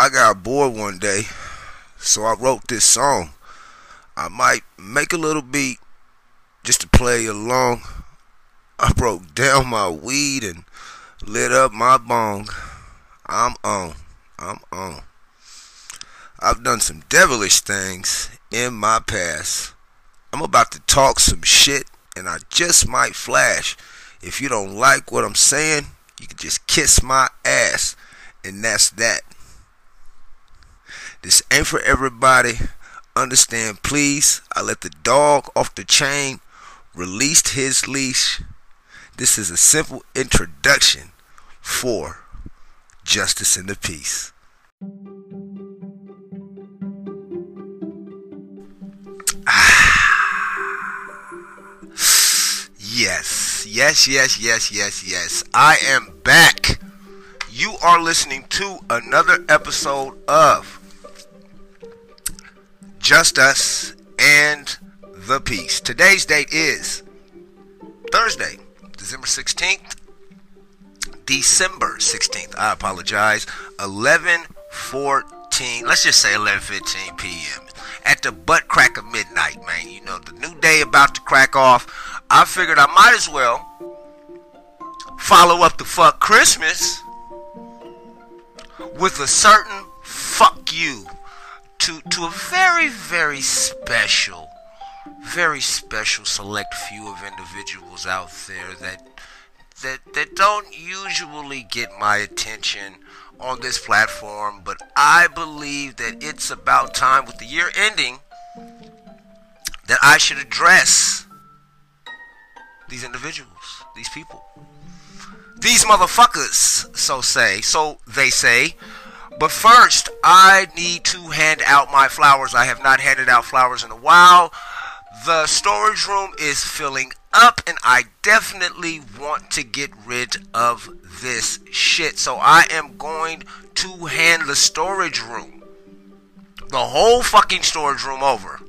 I got bored one day, so I wrote this song. I might make a little beat just to play along. I broke down my weed and lit up my bong. I'm on. I'm on. I've done some devilish things in my past. I'm about to talk some shit and I just might flash. If you don't like what I'm saying, you can just kiss my ass. And that's that. This ain't for everybody. Understand, please. I let the dog off the chain, released his leash. This is a simple introduction for Justice and the Peace. Ah. Yes, yes, yes, yes, yes, yes. I am back. You are listening to another episode of Just Us and the Peace. Today's date is Thursday, December 16th. December 16th. I apologize. 11:14. Let's just say 11:15 p.m. At the butt crack of midnight, man. You know, the new day about to crack off. I figured I might as well follow up the fuck Christmas with a certain fuck you to to a very very special very special select few of individuals out there that that that don't usually get my attention on this platform but I believe that it's about time with the year ending that I should address these individuals, these people. These motherfuckers, so say, so they say. But first, I need to hand out my flowers. I have not handed out flowers in a while. The storage room is filling up, and I definitely want to get rid of this shit. So I am going to hand the storage room, the whole fucking storage room over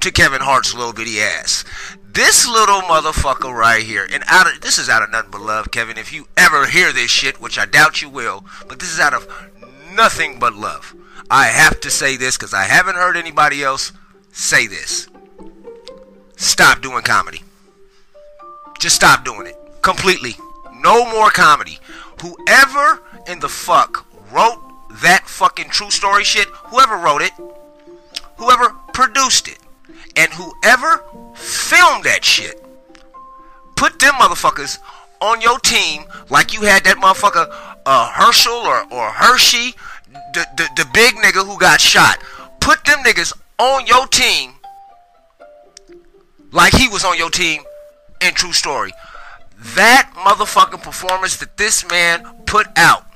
to Kevin Hart's little bitty ass. This little motherfucker right here, and out of this is out of nothing but love, Kevin. If you ever hear this shit, which I doubt you will, but this is out of nothing but love. I have to say this because I haven't heard anybody else say this. Stop doing comedy. Just stop doing it completely. No more comedy. Whoever in the fuck wrote that fucking true story shit, whoever wrote it, whoever produced it, and whoever filmed that shit, put them motherfuckers on your team like you had that motherfucker uh, Herschel or, or Hershey, the, the, the big nigga who got shot. Put them niggas on your team like he was on your team in True Story. That motherfucking performance that this man put out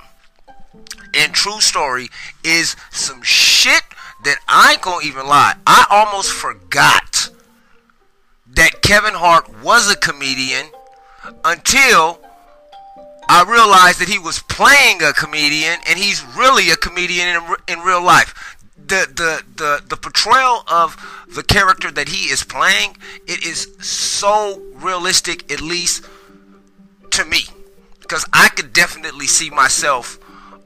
in True Story is some shit that I ain't gonna even lie. I almost forgot that Kevin Hart was a comedian until I realized that he was playing a comedian and he's really a comedian in, in real life. The, the the the portrayal of the character that he is playing it is so realistic at least to me because I could definitely see myself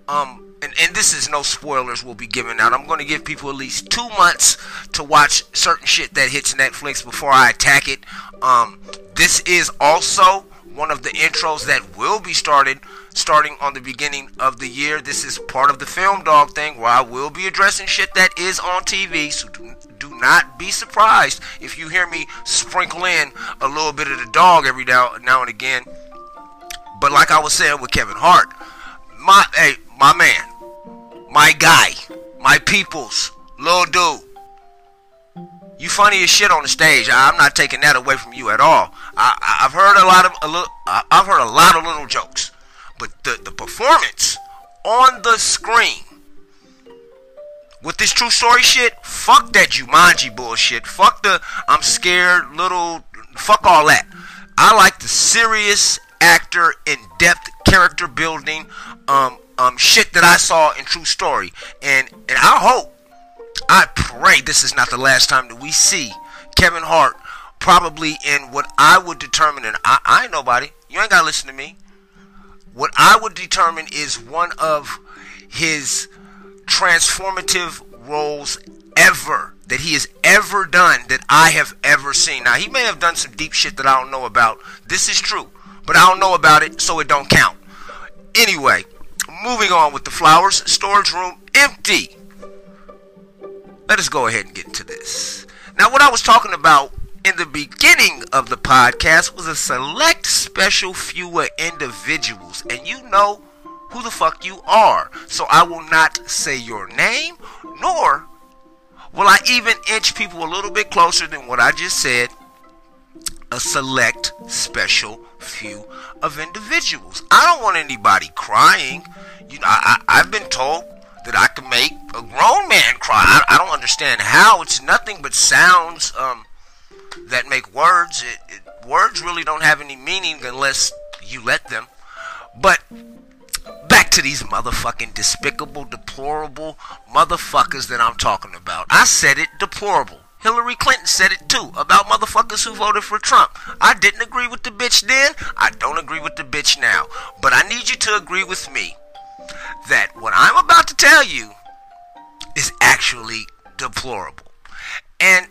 um and, and this is no spoilers we'll be giving out. I'm going to give people at least two months to watch certain shit that hits Netflix before I attack it. Um, this is also one of the intros that will be started starting on the beginning of the year. This is part of the film dog thing where I will be addressing shit that is on TV. So do, do not be surprised if you hear me sprinkle in a little bit of the dog every now, now and again. But like I was saying with Kevin Hart, my hey, my man, my guy, my peoples, little dude. You funny as shit on the stage. I'm not taking that away from you at all. I, have heard a lot of a little. I've heard a lot of little jokes, but the the performance on the screen with this true story shit. Fuck that Jumanji bullshit. Fuck the I'm scared little. Fuck all that. I like the serious actor, in depth character building, um, um, shit that I saw in True Story. And and I hope, I pray this is not the last time that we see Kevin Hart probably in what I would determine, and I, I ain't nobody. You ain't gotta listen to me. What I would determine is one of his transformative roles ever that he has ever done that I have ever seen. Now he may have done some deep shit that I don't know about. This is true, but I don't know about it, so it don't count. Anyway, moving on with the flowers storage room empty. Let us go ahead and get into this. Now, what I was talking about in the beginning of the podcast was a select special few individuals, and you know who the fuck you are. So I will not say your name, nor will I even inch people a little bit closer than what I just said. A select special few of individuals. I don't want anybody crying. You know, I, I, have been told that I can make a grown man cry. I, I don't understand how. It's nothing but sounds um, that make words. It, it, words really don't have any meaning unless you let them. But back to these motherfucking despicable, deplorable motherfuckers that I'm talking about. I said it deplorable. Hillary Clinton said it too about motherfuckers who voted for Trump. I didn't agree with the bitch then. I don't agree with the bitch now. But I need you to agree with me that what I'm about to tell you is actually deplorable. And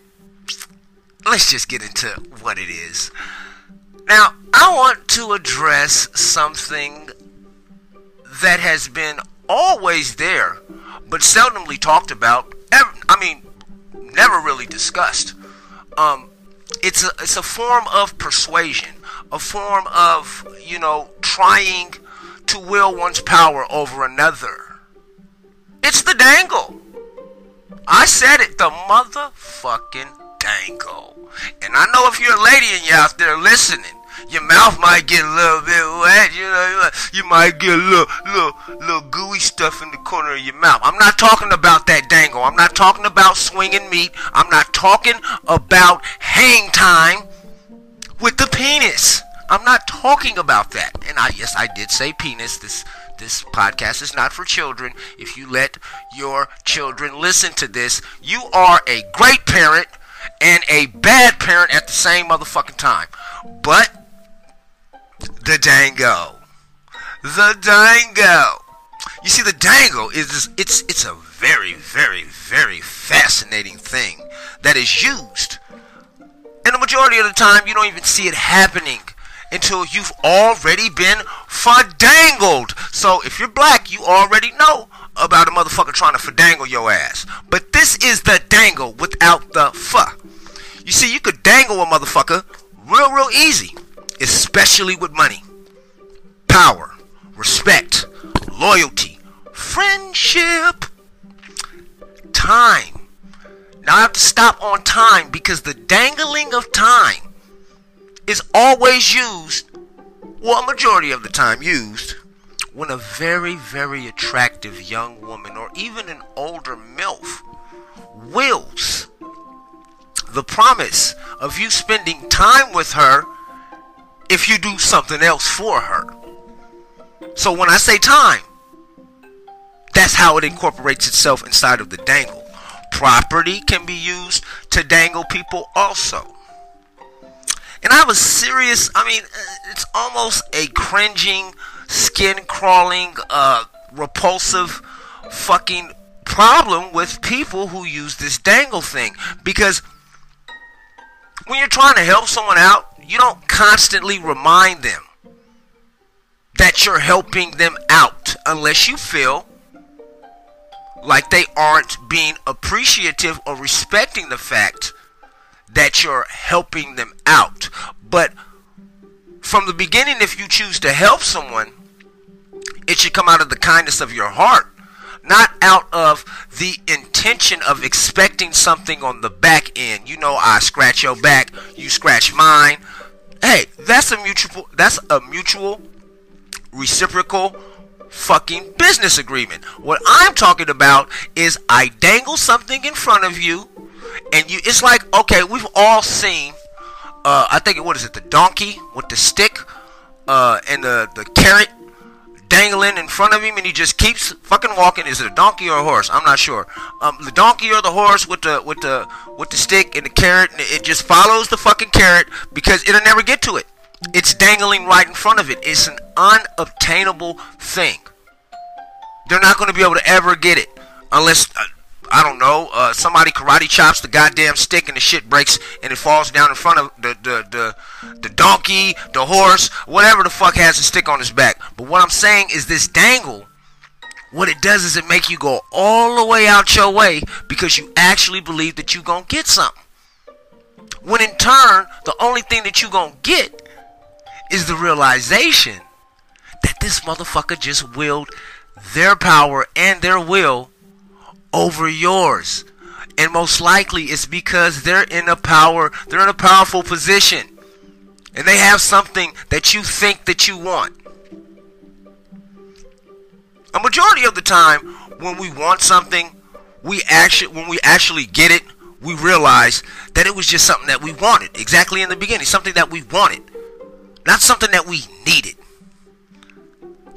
let's just get into what it is. Now, I want to address something that has been always there, but seldomly talked about. I mean, never really discussed. Um, it's a it's a form of persuasion, a form of you know trying to will one's power over another. It's the dangle. I said it, the motherfucking dangle. And I know if you're a lady and you're out there listening, your mouth might get a little bit wet. You know, you might get a little, little, little gooey stuff in the corner of your mouth. I'm not talking about that dangle. I'm not talking about swinging meat. I'm not talking about hang time with the penis. I'm not talking about that. And I, yes, I did say penis. This, this podcast is not for children. If you let your children listen to this, you are a great parent and a bad parent at the same motherfucking time. But the dango. The dango. You see, the dango is this, it's it's a very, very, very fascinating thing that is used. And the majority of the time, you don't even see it happening until you've already been fadangled. So if you're black, you already know about a motherfucker trying to fadangle your ass. But this is the dangle without the fa. You see, you could dangle a motherfucker real, real easy especially with money, power, respect, loyalty, friendship, time. Now I have to stop on time because the dangling of time is always used, well, a majority of the time used, when a very, very attractive young woman or even an older MILF wills the promise of you spending time with her if you do something else for her. So when I say time, that's how it incorporates itself inside of the dangle. Property can be used to dangle people also. And I have a serious, I mean, it's almost a cringing, skin crawling, uh, repulsive fucking problem with people who use this dangle thing. Because when you're trying to help someone out, you don't constantly remind them that you're helping them out unless you feel like they aren't being appreciative or respecting the fact that you're helping them out. But from the beginning, if you choose to help someone, it should come out of the kindness of your heart not out of the intention of expecting something on the back end. You know, I scratch your back, you scratch mine. Hey, that's a mutual that's a mutual reciprocal fucking business agreement. What I'm talking about is I dangle something in front of you and you it's like okay, we've all seen uh I think what is it, the donkey with the stick uh and the the carrot dangling in front of him and he just keeps fucking walking. Is it a donkey or a horse? I'm not sure. Um, the donkey or the horse with the with the with the stick and the carrot, and it just follows the fucking carrot because it'll never get to it. It's dangling right in front of it. It's an unobtainable thing. they're not going to be able to ever get it unless uh, I don't know uh, somebody karate chops the goddamn stick and the shit breaks and it falls down in front of the the the, the donkey, the horse, whatever the fuck has a stick on his back. But what I'm saying is this dangle. What it does is it make you go all the way out your way because you actually believe that you gonna get something. When in turn, the only thing that you gonna get is the realization that this motherfucker just willed their power and their will over yours. And most likely it's because they're in a power, they're in a powerful position. And they have something that you think that you want. A majority of the time when we want something, we actually when we actually get it, we realize that it was just something that we wanted. Exactly in the beginning, something that we wanted. Not something that we needed.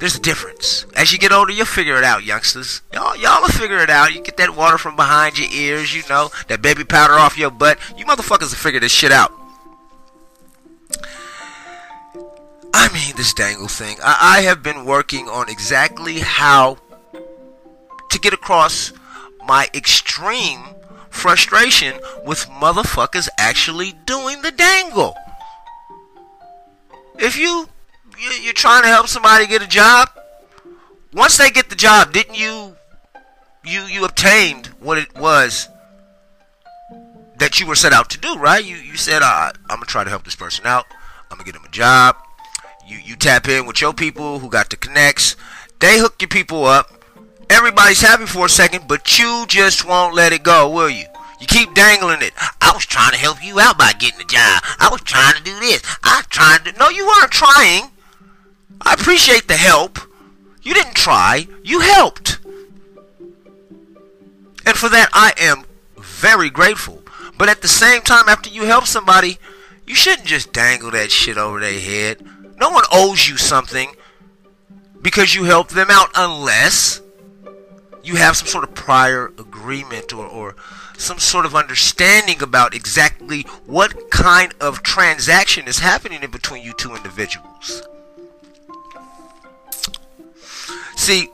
There's a difference. As you get older, you'll figure it out, youngsters. Y'all, y'all will figure it out. You get that water from behind your ears, you know, that baby powder off your butt. You motherfuckers will figure this shit out. I mean, this dangle thing. I, I have been working on exactly how to get across my extreme frustration with motherfuckers actually doing the dangle. If you you're trying to help somebody get a job. Once they get the job, didn't you you you obtained what it was that you were set out to do, right? You you said, uh, I'm gonna try to help this person out. I'm gonna get him a job. You you tap in with your people who got the connects. They hook your people up. Everybody's happy for a second, but you just won't let it go, will you? You keep dangling it. I was trying to help you out by getting a job. I was trying to do this. I was trying to. No, you weren't trying. I appreciate the help. You didn't try, you helped. And for that, I am very grateful. But at the same time, after you help somebody, you shouldn't just dangle that shit over their head. No one owes you something because you helped them out unless you have some sort of prior agreement or, or some sort of understanding about exactly what kind of transaction is happening in between you two individuals. See,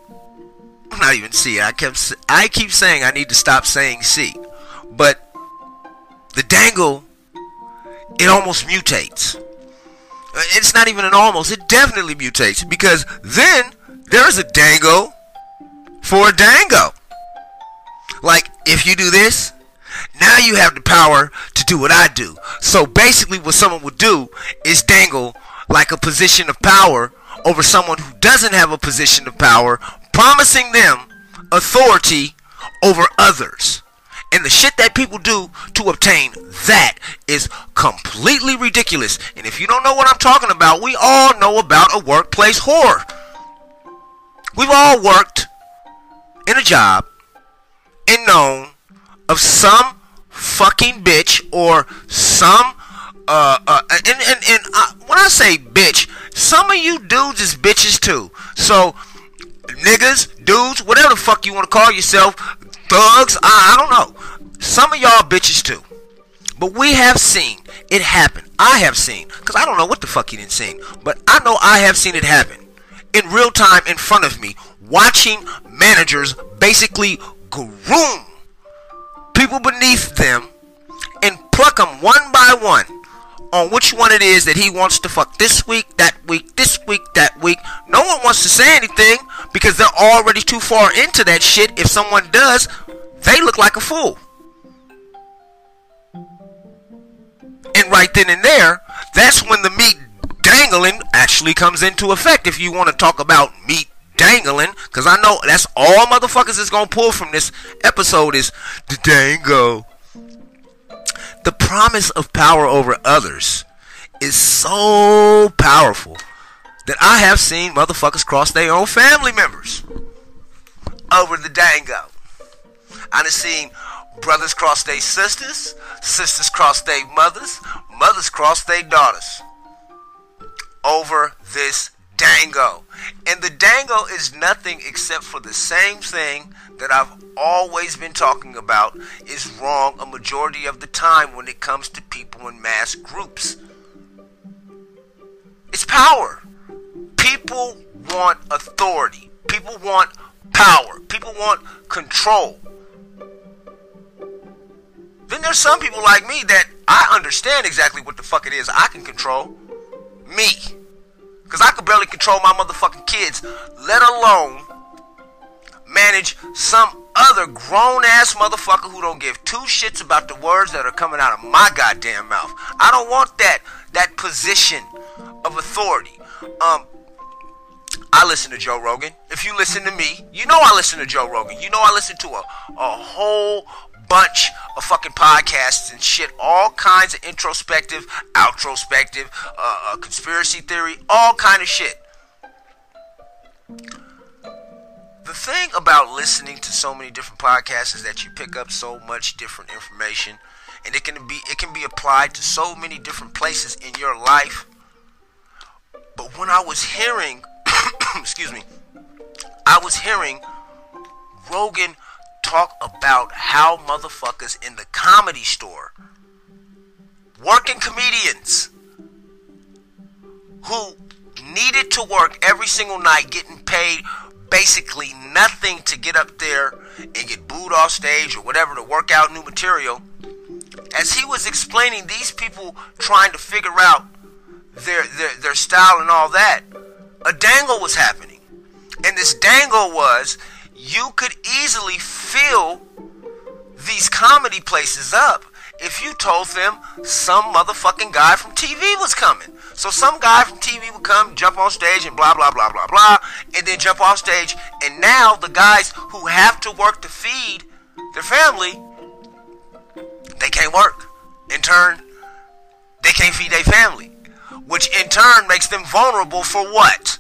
not even see. I kept I keep saying I need to stop saying see, but the dangle it almost mutates. It's not even an almost. It definitely mutates because then there is a dango for a dango. Like if you do this, now you have the power to do what I do. So basically, what someone would do is dangle like a position of power over someone who doesn't have a position of power, promising them authority over others. And the shit that people do to obtain that is completely ridiculous. And if you don't know what I'm talking about, we all know about a workplace whore. We've all worked in a job and known of some fucking bitch or some uh, uh, and, and, and uh, when I say bitch, some of you dudes is bitches too. So, niggas, dudes, whatever the fuck you want to call yourself, thugs, I, I don't know. Some of y'all bitches too. But we have seen it happen. I have seen, because I don't know what the fuck you didn't see, but I know I have seen it happen in real time in front of me, watching managers basically groom people beneath them and pluck them one by one on which one it is that he wants to fuck this week, that week, this week, that week. No one wants to say anything because they're already too far into that shit. If someone does, they look like a fool. And right then and there, that's when the meat dangling actually comes into effect. If you want to talk about meat dangling, because I know that's all motherfuckers is gonna pull from this episode is the dango the promise of power over others is so powerful that I have seen motherfuckers cross their own family members over the dango. I have seen brothers cross their sisters, sisters cross their mothers, mothers cross their daughters over this dango. And the dango is nothing except for the same thing that I've always been talking about is wrong a majority of the time when it comes to people in mass groups. It's power. People want authority. People want power. People want control. Then there's some people like me that I understand exactly what the fuck it is I can control. Me. Because I can barely control my motherfucking kids, let alone manage some other grown ass motherfucker who don't give two shits about the words that are coming out of my goddamn mouth. I don't want that that position of authority. Um I listen to Joe Rogan. If you listen to me, you know I listen to Joe Rogan. You know I listen to a, a whole bunch of fucking podcasts and shit, all kinds of introspective, outrospective, uh, uh, conspiracy theory, all kind of shit. The thing about listening to so many different podcasts is that you pick up so much different information, and it can be it can be applied to so many different places in your life. But when I was hearing, excuse me, I was hearing Rogan talk about how motherfuckers in the comedy store, working comedians who needed to work every single night getting paid basically nothing to get up there and get booed off stage or whatever to work out new material. As he was explaining these people trying to figure out their, their, their style and all that, a dangle was happening. And this dangle was you could easily fill these comedy places up if you told them some motherfucking guy from TV was coming. So some guy from TV would come, jump on stage, and blah blah blah blah blah, and then jump off stage. And now the guys who have to work to feed their family, they can't work. In turn, they can't feed their family, which in turn makes them vulnerable for what?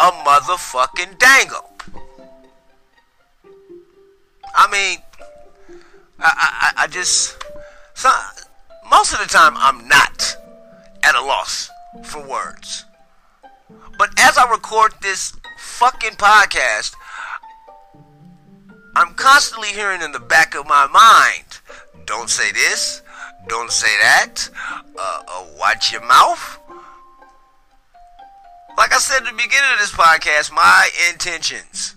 A motherfucking dangle. I mean, I, I, I just so most of the time I'm not at a loss for words. But as I record this fucking podcast, I'm constantly hearing in the back of my mind, don't say this, don't say that, uh, uh, watch your mouth. Like I said at the beginning of this podcast, my intentions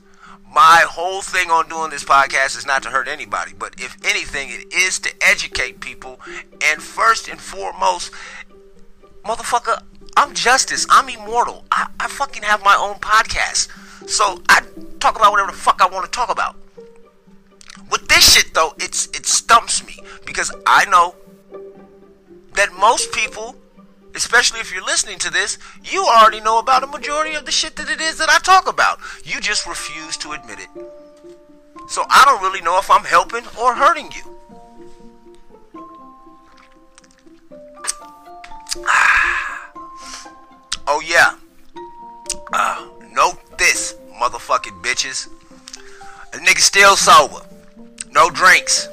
my whole thing on doing this podcast is not to hurt anybody, but if anything, it is to educate people. And first and foremost, motherfucker, I'm justice. I'm immortal. I, I fucking have my own podcast. So I talk about whatever the fuck I want to talk about. With this shit though, it's it stumps me because I know that most people especially if you're listening to this, you already know about a majority of the shit that it is that I talk about. You just refuse to admit it. So I don't really know if I'm helping or hurting you. oh, yeah. Uh, note this, motherfucking bitches. A nigga still sober. No drinks.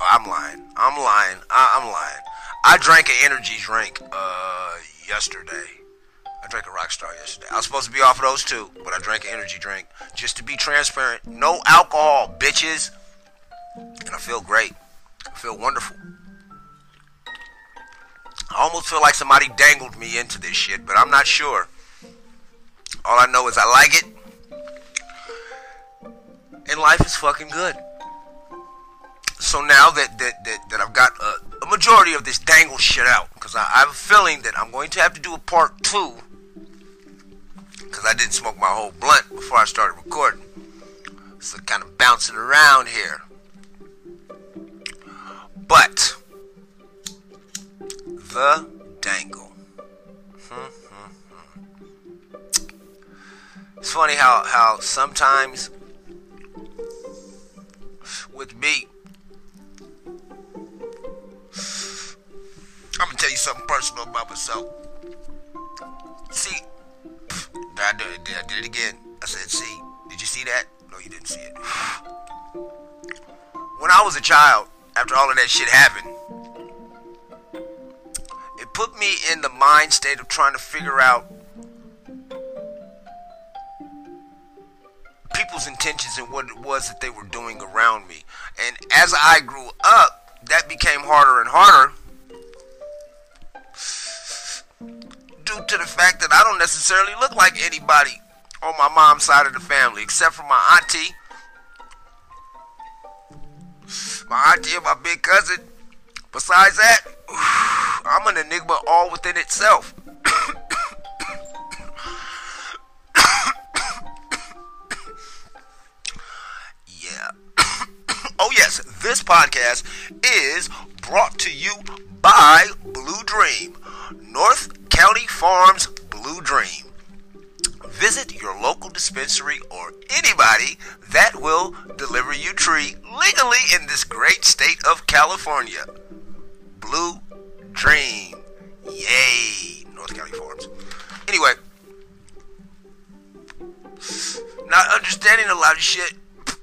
Oh, I'm lying. I'm lying. I- I'm lying. I drank an energy drink uh, yesterday. I drank a Rockstar yesterday. I was supposed to be off of those two, but I drank an energy drink just to be transparent. No alcohol, bitches. And I feel great. I feel wonderful. I almost feel like somebody dangled me into this shit, but I'm not sure. All I know is I like it. And life is fucking good. So now that that, that, that I've got a, majority of this dangle shit out, because I, I, have a feeling that I'm going to have to do a part two, because I didn't smoke my whole blunt before I started recording. So kind of bouncing around here. But the dangle. Hmm, hmm, hmm. It's funny how how sometimes with me I'm gonna tell you something personal about myself. See, I did, it, I did it again. I said, see, did you see that? No, you didn't see it. When I was a child, after all of that shit happened, it put me in the mind state of trying to figure out people's intentions and what it was that they were doing around me. And as I grew up, that became harder and harder due to the fact that I don't necessarily look like anybody on my mom's side of the family, except for my auntie. My auntie and my big cousin. Besides that, I'm an enigma all within itself. yeah. oh, yes, this podcast is brought to you by Blue Dream, North County Farms Blue Dream. Visit your local dispensary or anybody that will deliver you tree legally in this great state of California. Blue Dream. Yay. North County Farms. Anyway, not understanding a lot of shit,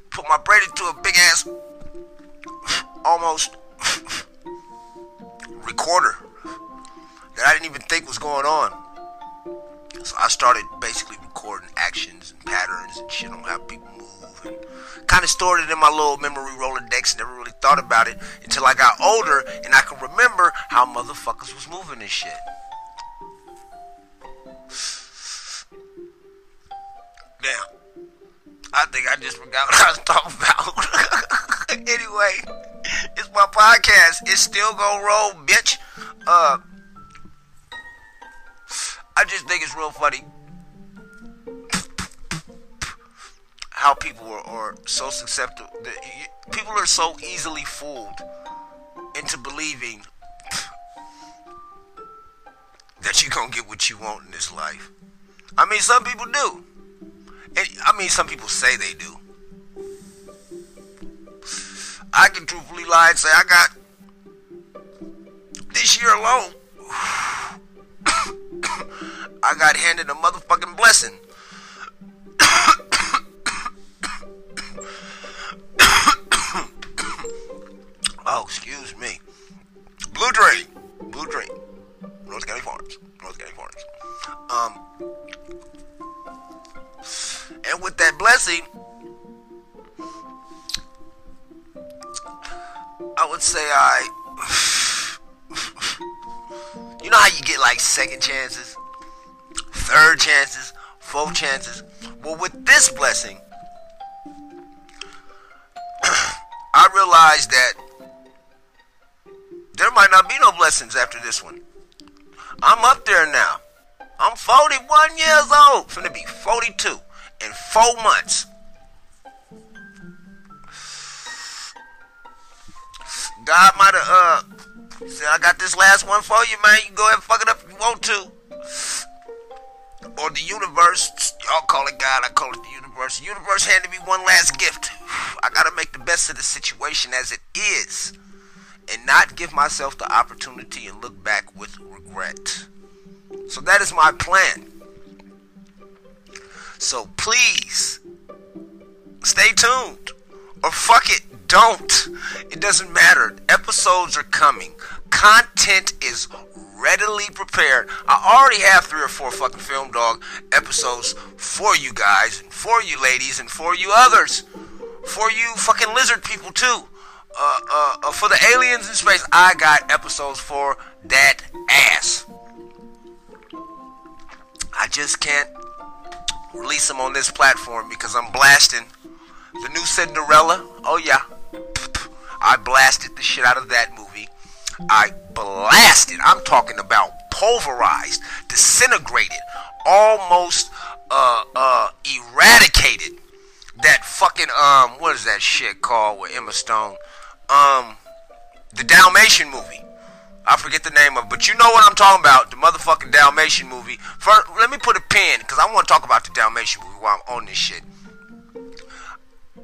put my brain into a big ass, almost recorder that I didn't even think was going on. So I started basically recording actions and patterns and shit on how people move and kind of stored it in my little memory Rolodex. Never really thought about it until I got older and I can remember how motherfuckers was moving and shit. Damn. I think I just forgot what I was talking about. anyway, it's my podcast. It's still gonna roll, bitch. Uh, I just think it's real funny how people are, are so susceptible. People are so easily fooled into believing that you're gonna get what you want in this life. I mean, some people do. And, I mean, some people say they do. I can truthfully lie and say I got this year alone. I got handed a motherfucking blessing. oh, excuse me. Blue Dream. Blue Dream. North County Farms. North County Farms. Um, and with that blessing, I would say I. Know how you get like second chances? third chances, fourth chances. Well, with this blessing, I realized that there might not be no blessings after this one. I'm up there now. I'm 41 years old. Finna be 42 in four months. God might have uh said, I got this last one for you, man. You go ahead and fuck it up if you want to or the universe, y'all call it God, I call it the universe. The universe handed me one last gift. I gotta make the best of the situation as it is and not give myself the opportunity and look back with regret. So that is my plan. So please stay tuned or fuck it, don't. It doesn't matter. Episodes are coming. Content is readily prepared. I already have three or four fucking Film Dog episodes for you guys, and for you ladies, and for you others. For you fucking lizard people too. Uh, uh, uh, for the aliens in space, I got episodes for that ass. I just can't release them on this platform because I'm blasting the new Cinderella. Oh yeah, I blasted the shit out of that movie. I blasted. I'm talking about pulverized, disintegrated, almost uh uh eradicated that fucking um what is that shit called with Emma Stone? Um the Dalmatian movie. I forget the name of but you know what I'm talking about, the motherfucking Dalmatian movie. First, let me put a pin, because I want to talk about the Dalmatian movie while I'm on this shit.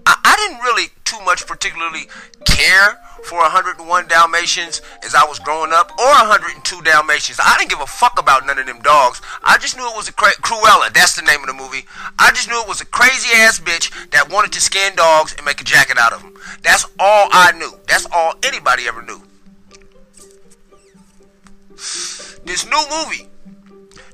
I, I didn't really too much particularly care for 101 Dalmatians as I was growing up, or 102 Dalmatians. I didn't give a fuck about none of them dogs. I just knew it was a cra- Cruella. That's the name of the movie. I just knew it was a crazy ass bitch that wanted to skin dogs and make a jacket out of them. That's all I knew. That's all anybody ever knew. This new movie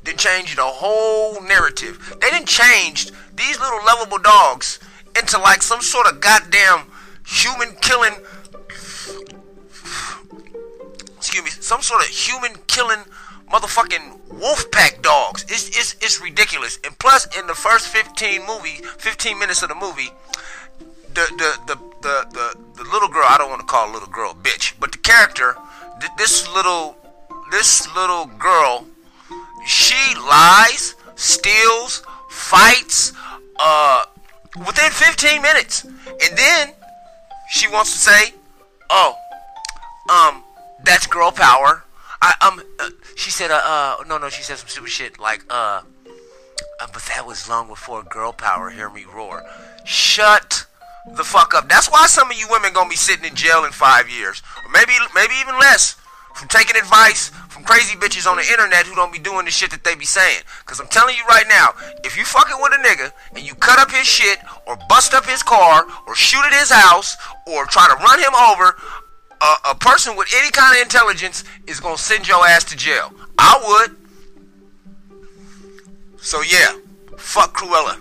didn't change the whole narrative. They didn't change these little lovable dogs into like some sort of goddamn human killing excuse me, some sort of human killing motherfucking wolf pack dogs. It's, it's, it's ridiculous. And plus, in the first 15 movie, 15 minutes of the movie, the, the, the, the, the, the little girl, I don't want to call a little girl bitch, but the character, this little, this little girl, she lies, steals, fights, uh, within 15 minutes. And then she wants to say, oh, um, that's girl power. I, um, uh, she said, uh, uh, no, no, she said some stupid shit like, uh, uh, but that was long before girl power. Hear me roar. Shut the fuck up. That's why some of you women gonna be sitting in jail in five years, or maybe, maybe even less, from taking advice from crazy bitches on the internet who don't be doing the shit that they be saying. Cause I'm telling you right now, if you fucking with a nigga and you cut up his shit, or bust up his car, or shoot at his house, or try to run him over, a, a person with any kind of intelligence is gonna send your ass to jail. I would. So yeah, fuck Cruella.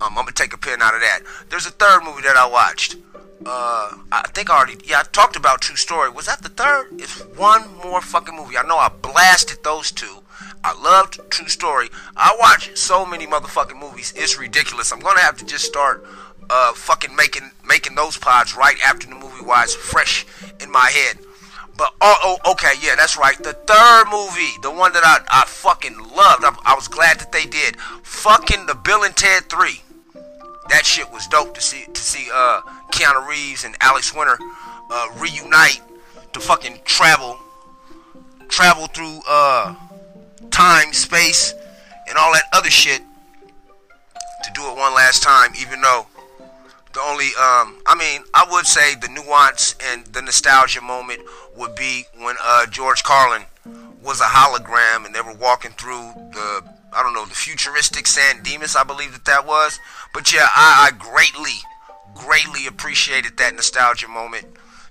Um, I'm gonna take a pin out of that. There's a third movie that I watched. Uh, I think I already, yeah, I talked about True Story. Was that the third? It's one more fucking movie. I know I blasted those two. I loved True Story. I watch so many motherfucking movies. It's ridiculous. I'm gonna have to just start uh, fucking making making those pods right after the movie while it's fresh in my head. But oh, oh, okay, yeah, that's right. The third movie, the one that I, I fucking loved. I, I was glad that they did. Fucking the Bill and Ted Three. That shit was dope to see to see uh, Keanu Reeves and Alex Winter uh, reunite to fucking travel travel through uh, time, space, and all that other shit to do it one last time, even though the only, um, I mean, I would say the nuance and the nostalgia moment would be when uh, George Carlin was a hologram and they were walking through the, I don't know, the futuristic San Dimas, I believe that that was. But yeah, I, I greatly, greatly appreciated that nostalgia moment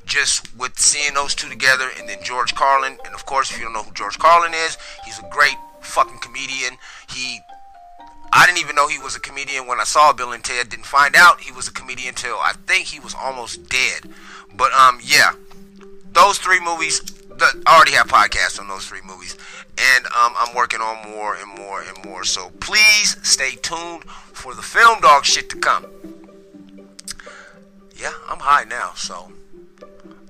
just with seeing those two together and then George Carlin. And of course, if you don't know who George Carlin is, he's a great fucking comedian. He I didn't even know he was a comedian when I saw Bill and Ted. Didn't find out he was a comedian until I think he was almost dead. But um, yeah, those three movies. The, I already have podcasts on those three movies, and um, I'm working on more and more and more. So please stay tuned for the film dog shit to come. Yeah, I'm high now, so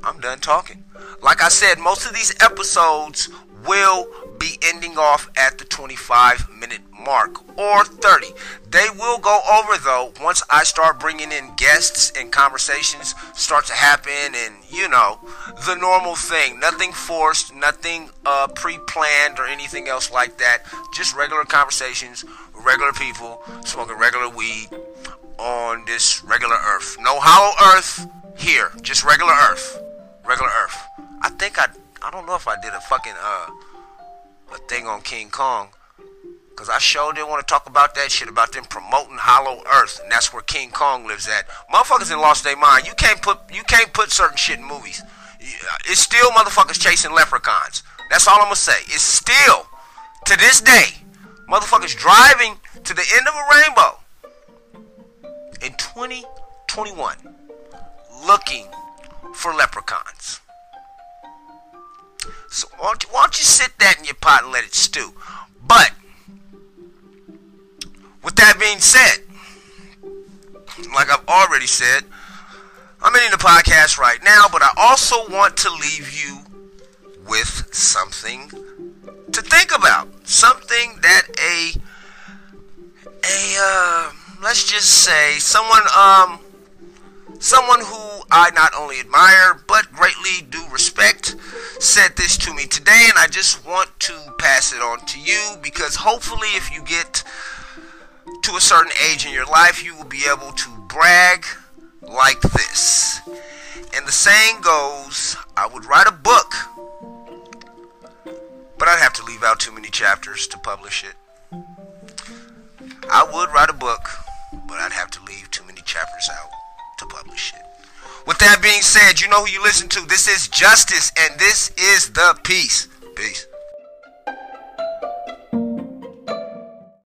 I'm done talking. Like I said, most of these episodes will be ending off at the 25 minute mark or 30. They will go over though once I start bringing in guests and conversations start to happen and you know the normal thing. Nothing forced, nothing uh, pre-planned or anything else like that. Just regular conversations, regular people smoking regular weed on this regular earth. No hollow earth here, just regular earth. Regular earth. I think I I don't know if I did a fucking uh a thing on King Kong. Cause I sure didn't want to talk about that shit about them promoting Hollow Earth, and that's where King Kong lives at. Motherfuckers in lost their mind. You can't put you can't put certain shit in movies. It's still motherfuckers chasing leprechauns. That's all I'm gonna say. It's still to this day motherfuckers driving to the end of a rainbow in 2021 looking for leprechauns. So why don't, you, why don't you sit that in your pot and let it stew? But with that being said, like I've already said, I'm ending the podcast right now, but I also want to leave you with something to think about. Something that a a uh, let's just say someone um someone who I not only admire but greatly do respect said this to me today and I just want to pass it on to you because hopefully if you get to a certain age in your life, you will be able to brag like this. And the saying goes, I would write a book, but I'd have to leave out too many chapters to publish it. I would write a book, but I'd have to leave too many chapters out to publish it. With that being said, you know who you listen to. This is Justice, and this is the Peace. Peace.